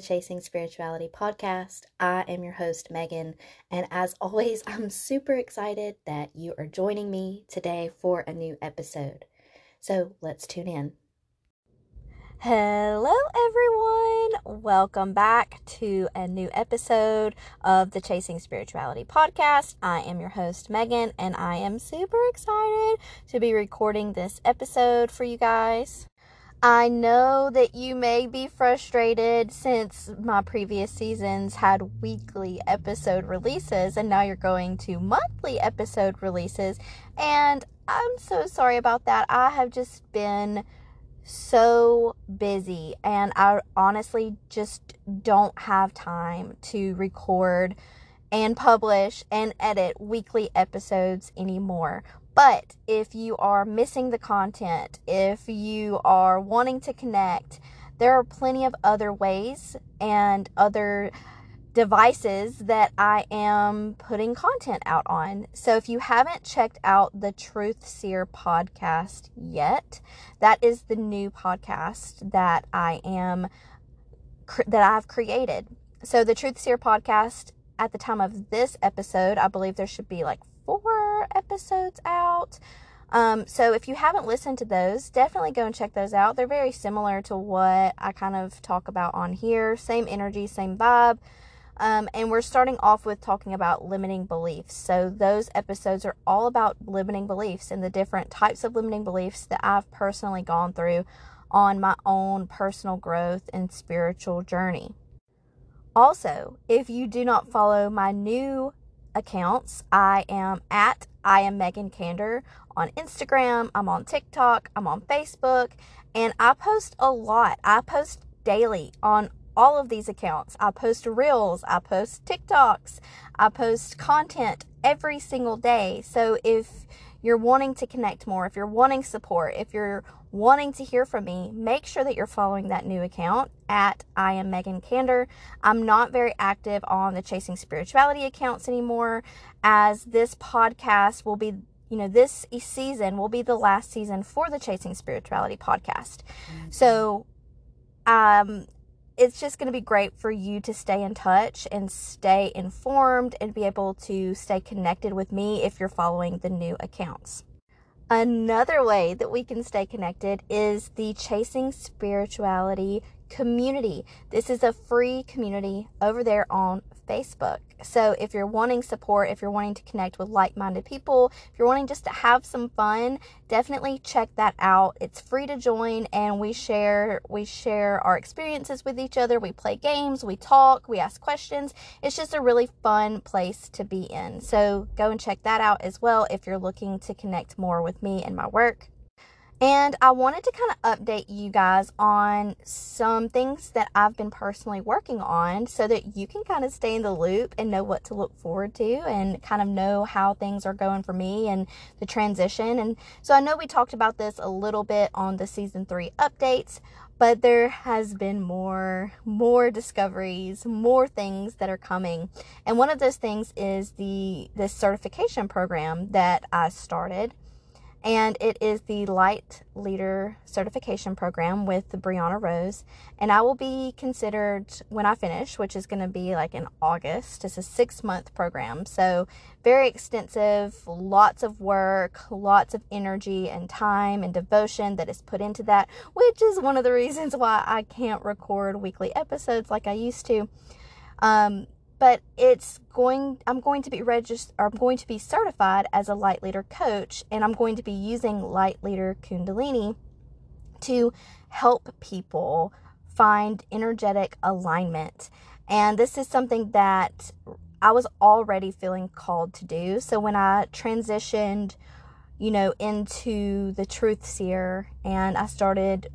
The Chasing Spirituality podcast. I am your host, Megan, and as always, I'm super excited that you are joining me today for a new episode. So let's tune in. Hello, everyone. Welcome back to a new episode of the Chasing Spirituality podcast. I am your host, Megan, and I am super excited to be recording this episode for you guys. I know that you may be frustrated since my previous seasons had weekly episode releases and now you're going to monthly episode releases. And I'm so sorry about that. I have just been so busy and I honestly just don't have time to record and publish and edit weekly episodes anymore. But if you are missing the content, if you are wanting to connect, there are plenty of other ways and other devices that I am putting content out on. So if you haven't checked out the Truth Seer podcast yet, that is the new podcast that I am that I've created. So the Truth Seer podcast at the time of this episode, I believe there should be like 4 episodes out. Um, so if you haven't listened to those, definitely go and check those out. They're very similar to what I kind of talk about on here. Same energy, same vibe. Um, and we're starting off with talking about limiting beliefs. So, those episodes are all about limiting beliefs and the different types of limiting beliefs that I've personally gone through on my own personal growth and spiritual journey. Also, if you do not follow my new accounts, I am at I am Megan Candor on Instagram, I'm on TikTok, I'm on Facebook, and I post a lot. I post daily on all of these accounts. I post reels, I post TikToks, I post content every single day. So if you're wanting to connect more, if you're wanting support, if you're wanting to hear from me, make sure that you're following that new account at I am Megan Candor. I'm not very active on the Chasing Spirituality accounts anymore, as this podcast will be you know, this season will be the last season for the Chasing Spirituality podcast. Mm-hmm. So, um, it's just going to be great for you to stay in touch and stay informed and be able to stay connected with me if you're following the new accounts. Another way that we can stay connected is the Chasing Spirituality community. This is a free community over there on Facebook. So if you're wanting support, if you're wanting to connect with like minded people, if you're wanting just to have some fun, definitely check that out. It's free to join and we share we share our experiences with each other. We play games, we talk, we ask questions. It's just a really fun place to be in. So go and check that out as well if you're looking to connect more with me and my work. And I wanted to kind of update you guys on some things that I've been personally working on so that you can kind of stay in the loop and know what to look forward to and kind of know how things are going for me and the transition. And so I know we talked about this a little bit on the season 3 updates, but there has been more more discoveries, more things that are coming. And one of those things is the this certification program that I started and it is the Light Leader Certification Program with Brianna Rose. And I will be considered when I finish, which is going to be like in August. It's a six month program, so very extensive, lots of work, lots of energy and time and devotion that is put into that, which is one of the reasons why I can't record weekly episodes like I used to. Um, but it's going I'm going to be registered I'm going to be certified as a light leader coach and I'm going to be using light leader kundalini to help people find energetic alignment. And this is something that I was already feeling called to do. So when I transitioned, you know, into the truth seer and I started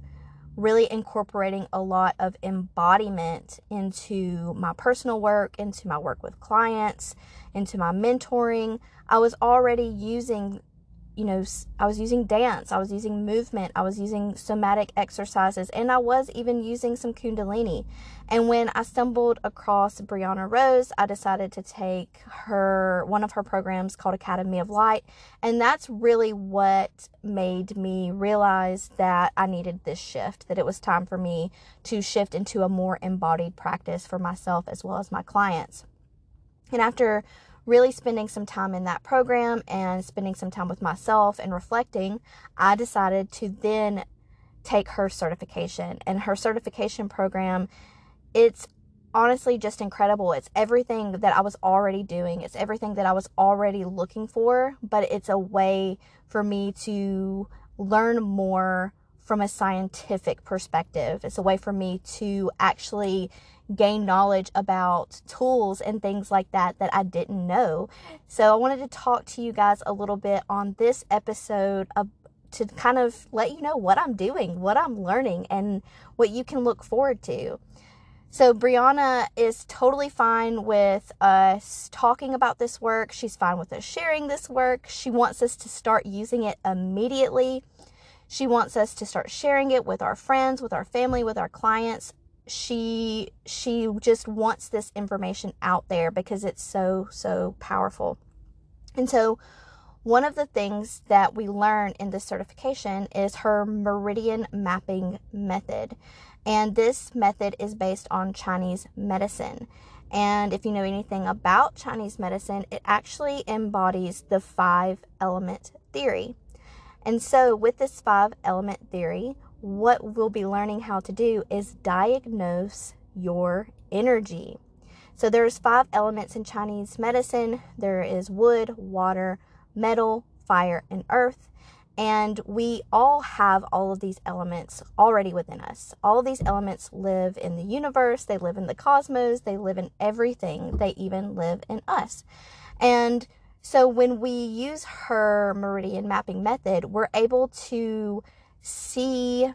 really incorporating a lot of embodiment into my personal work, into my work with clients, into my mentoring. I was already using you know, I was using dance, I was using movement, I was using somatic exercises, and I was even using some Kundalini. And when I stumbled across Brianna Rose, I decided to take her one of her programs called Academy of Light, and that's really what made me realize that I needed this shift, that it was time for me to shift into a more embodied practice for myself as well as my clients. And after really spending some time in that program and spending some time with myself and reflecting, I decided to then take her certification. And her certification program, it's honestly just incredible. It's everything that I was already doing, it's everything that I was already looking for, but it's a way for me to learn more from a scientific perspective. It's a way for me to actually gain knowledge about tools and things like that that I didn't know. So I wanted to talk to you guys a little bit on this episode of, to kind of let you know what I'm doing, what I'm learning, and what you can look forward to. So, Brianna is totally fine with us talking about this work. She's fine with us sharing this work. She wants us to start using it immediately. She wants us to start sharing it with our friends, with our family, with our clients she she just wants this information out there because it's so so powerful. And so one of the things that we learn in this certification is her meridian mapping method. And this method is based on Chinese medicine. And if you know anything about Chinese medicine, it actually embodies the five element theory. And so, with this five element theory, what we'll be learning how to do is diagnose your energy. So there's five elements in Chinese medicine. There is wood, water, metal, fire, and earth. And we all have all of these elements already within us. All of these elements live in the universe, they live in the cosmos, they live in everything, they even live in us. And so when we use her meridian mapping method, we're able to see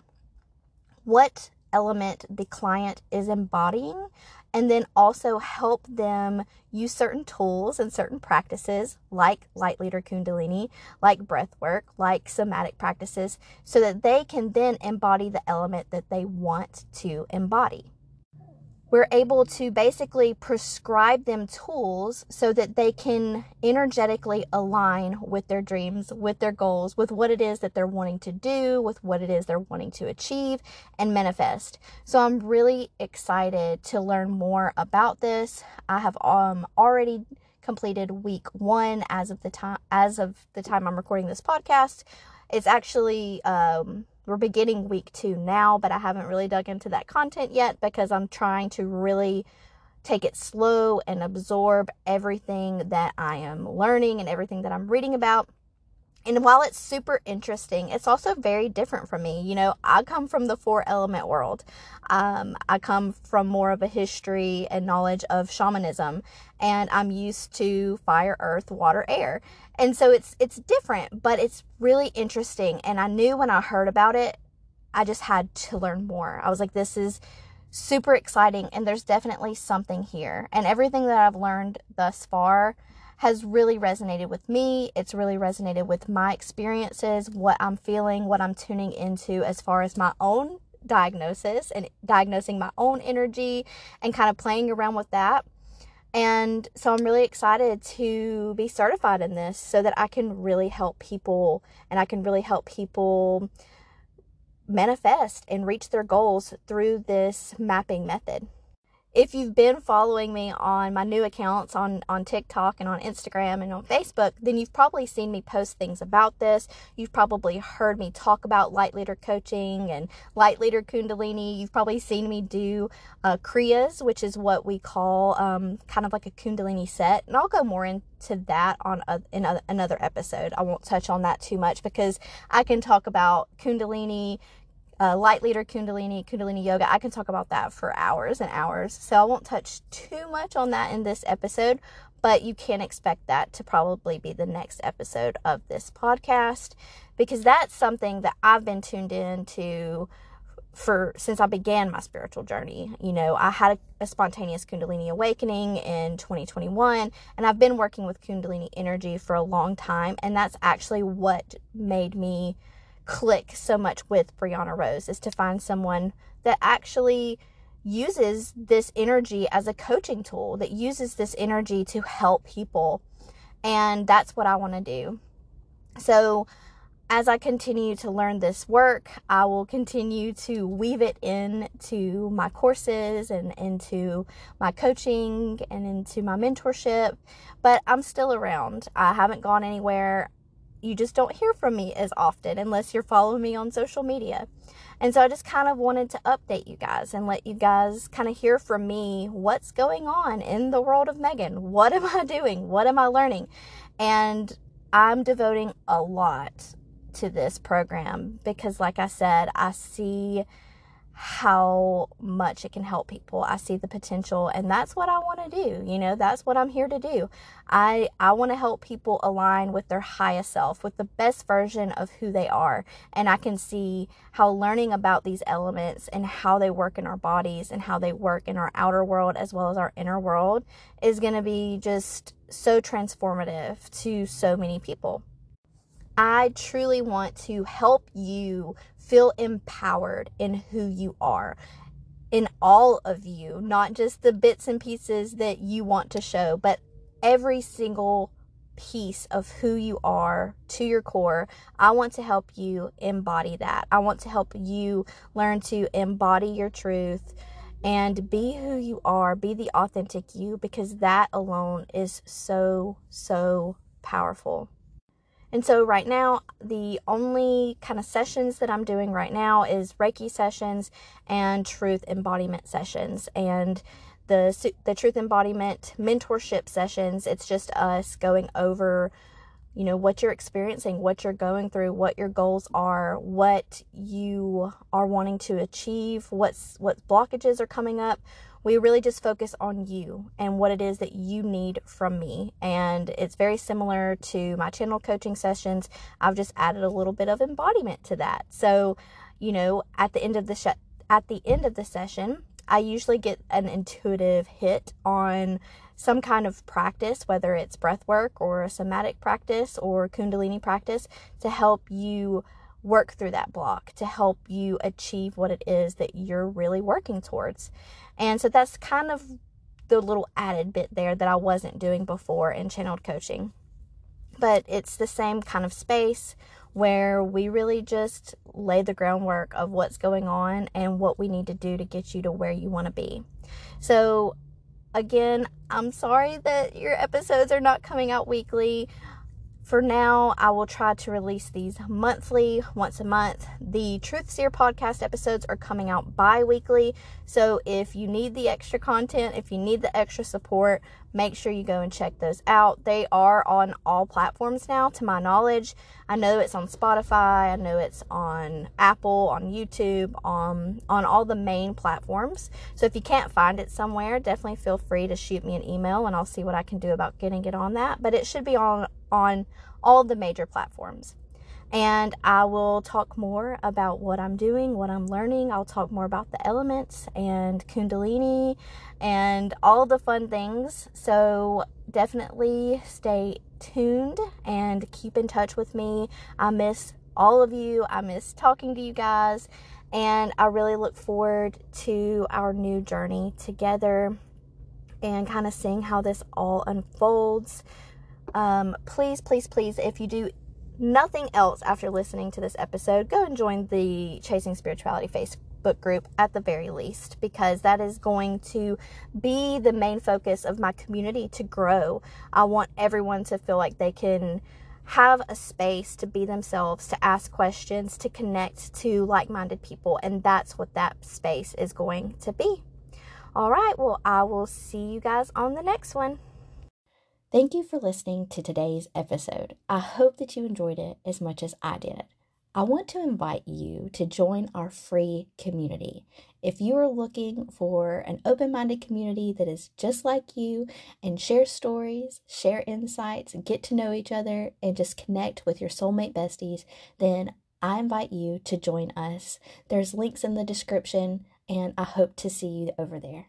what element the client is embodying and then also help them use certain tools and certain practices like light leader kundalini like breath work like somatic practices so that they can then embody the element that they want to embody we're able to basically prescribe them tools so that they can energetically align with their dreams, with their goals, with what it is that they're wanting to do, with what it is they're wanting to achieve and manifest. So I'm really excited to learn more about this. I have um already completed week 1 as of the time as of the time I'm recording this podcast. It's actually um we're beginning week two now, but I haven't really dug into that content yet because I'm trying to really take it slow and absorb everything that I am learning and everything that I'm reading about. And while it's super interesting, it's also very different from me. You know, I come from the four element world. Um, I come from more of a history and knowledge of shamanism, and I'm used to fire, earth, water, air. And so it's it's different, but it's really interesting. And I knew when I heard about it, I just had to learn more. I was like, this is super exciting, and there's definitely something here. And everything that I've learned thus far has really resonated with me. It's really resonated with my experiences, what I'm feeling, what I'm tuning into as far as my own diagnosis and diagnosing my own energy and kind of playing around with that. And so I'm really excited to be certified in this so that I can really help people and I can really help people manifest and reach their goals through this mapping method if you've been following me on my new accounts on, on TikTok and on Instagram and on Facebook, then you've probably seen me post things about this. You've probably heard me talk about light leader coaching and light leader kundalini. You've probably seen me do uh, Kriyas, which is what we call um, kind of like a kundalini set. And I'll go more into that on a, in a, another episode. I won't touch on that too much because I can talk about kundalini uh, light leader kundalini kundalini yoga i can talk about that for hours and hours so i won't touch too much on that in this episode but you can expect that to probably be the next episode of this podcast because that's something that i've been tuned in to for since I began my spiritual journey. You know, I had a, a, spontaneous Kundalini awakening in 2021, and I've been working with Kundalini energy for a long time, and that's actually what made me click so much with Brianna Rose is to find someone that actually uses this energy as a coaching tool, that uses this energy to help people. And that's what I want to do. So, as I continue to learn this work, I will continue to weave it into my courses and into my coaching and into my mentorship. But I'm still around. I haven't gone anywhere. You just don't hear from me as often unless you're following me on social media. And so I just kind of wanted to update you guys and let you guys kind of hear from me what's going on in the world of Megan. What am I doing? What am I learning? And I'm devoting a lot to this program because, like I said, I see how much it can help people. I see the potential and that's what I want to do. You know, that's what I'm here to do. I I want to help people align with their highest self, with the best version of who they are. And I can see how learning about these elements and how they work in our bodies and how they work in our outer world as well as our inner world is going to be just so transformative to so many people. I truly want to help you feel empowered in who you are, in all of you, not just the bits and pieces that you want to show, but every single piece of who you are to your core. I want to help you embody that. I want to help you learn to embody your truth and be who you are, be the authentic you, because that alone is so, so powerful. And so, right now, the only kind of sessions that I'm doing right now is Reiki sessions and truth embodiment sessions. And the, the truth embodiment mentorship sessions, it's just us going over, you know, what you're experiencing, what you're going through, what your goals are, what you are wanting to achieve, what's what blockages are coming up, we really just focus on you and what it is that you need from me. And it's very similar to my channel coaching sessions. I've just added a little bit of embodiment to that. So, you know, at the end of the sh- at the end of the session, I usually get an intuitive hit on some kind of practice, whether it's breath work or a somatic practice or kundalini practice to help you work through that block, to help you achieve what it is that you're really working towards. And so that's kind of the little added bit there that I wasn't doing before in channeled coaching. But it's the same kind of space where we really just lay the groundwork of what's going on and what we need to do to get you to where you want to be. So, again, I'm sorry that your episodes are not coming out weekly. For now, I will try to release these monthly, once a month. The Truth Seer podcast episodes are coming out bi weekly. So if you need the extra content, if you need the extra support, make sure you go and check those out. They are on all platforms now, to my knowledge. I know it's on Spotify, I know it's on Apple, on YouTube, on, on all the main platforms. So if you can't find it somewhere, definitely feel free to shoot me an email and I'll see what I can do about getting it on that. But it should be on on all the major platforms. And I will talk more about what I'm doing, what I'm learning. I'll talk more about the elements and Kundalini and all the fun things. So definitely stay tuned and keep in touch with me. I miss all of you. I miss talking to you guys. And I really look forward to our new journey together and kind of seeing how this all unfolds um, please, please, please, if you do nothing else after listening to this episode, go and join the Chasing Spirituality Facebook group at the very least, because that is going to be the main focus of my community to grow. I want everyone to feel like they can have a space to be themselves, to ask questions, to connect to like minded people, and that's what that space is going to be. All right, well, I will see you guys on the next one. Thank you for listening to today's episode. I hope that you enjoyed it as much as I did. I want to invite you to join our free community. If you are looking for an open minded community that is just like you and share stories, share insights, get to know each other, and just connect with your soulmate besties, then I invite you to join us. There's links in the description, and I hope to see you over there.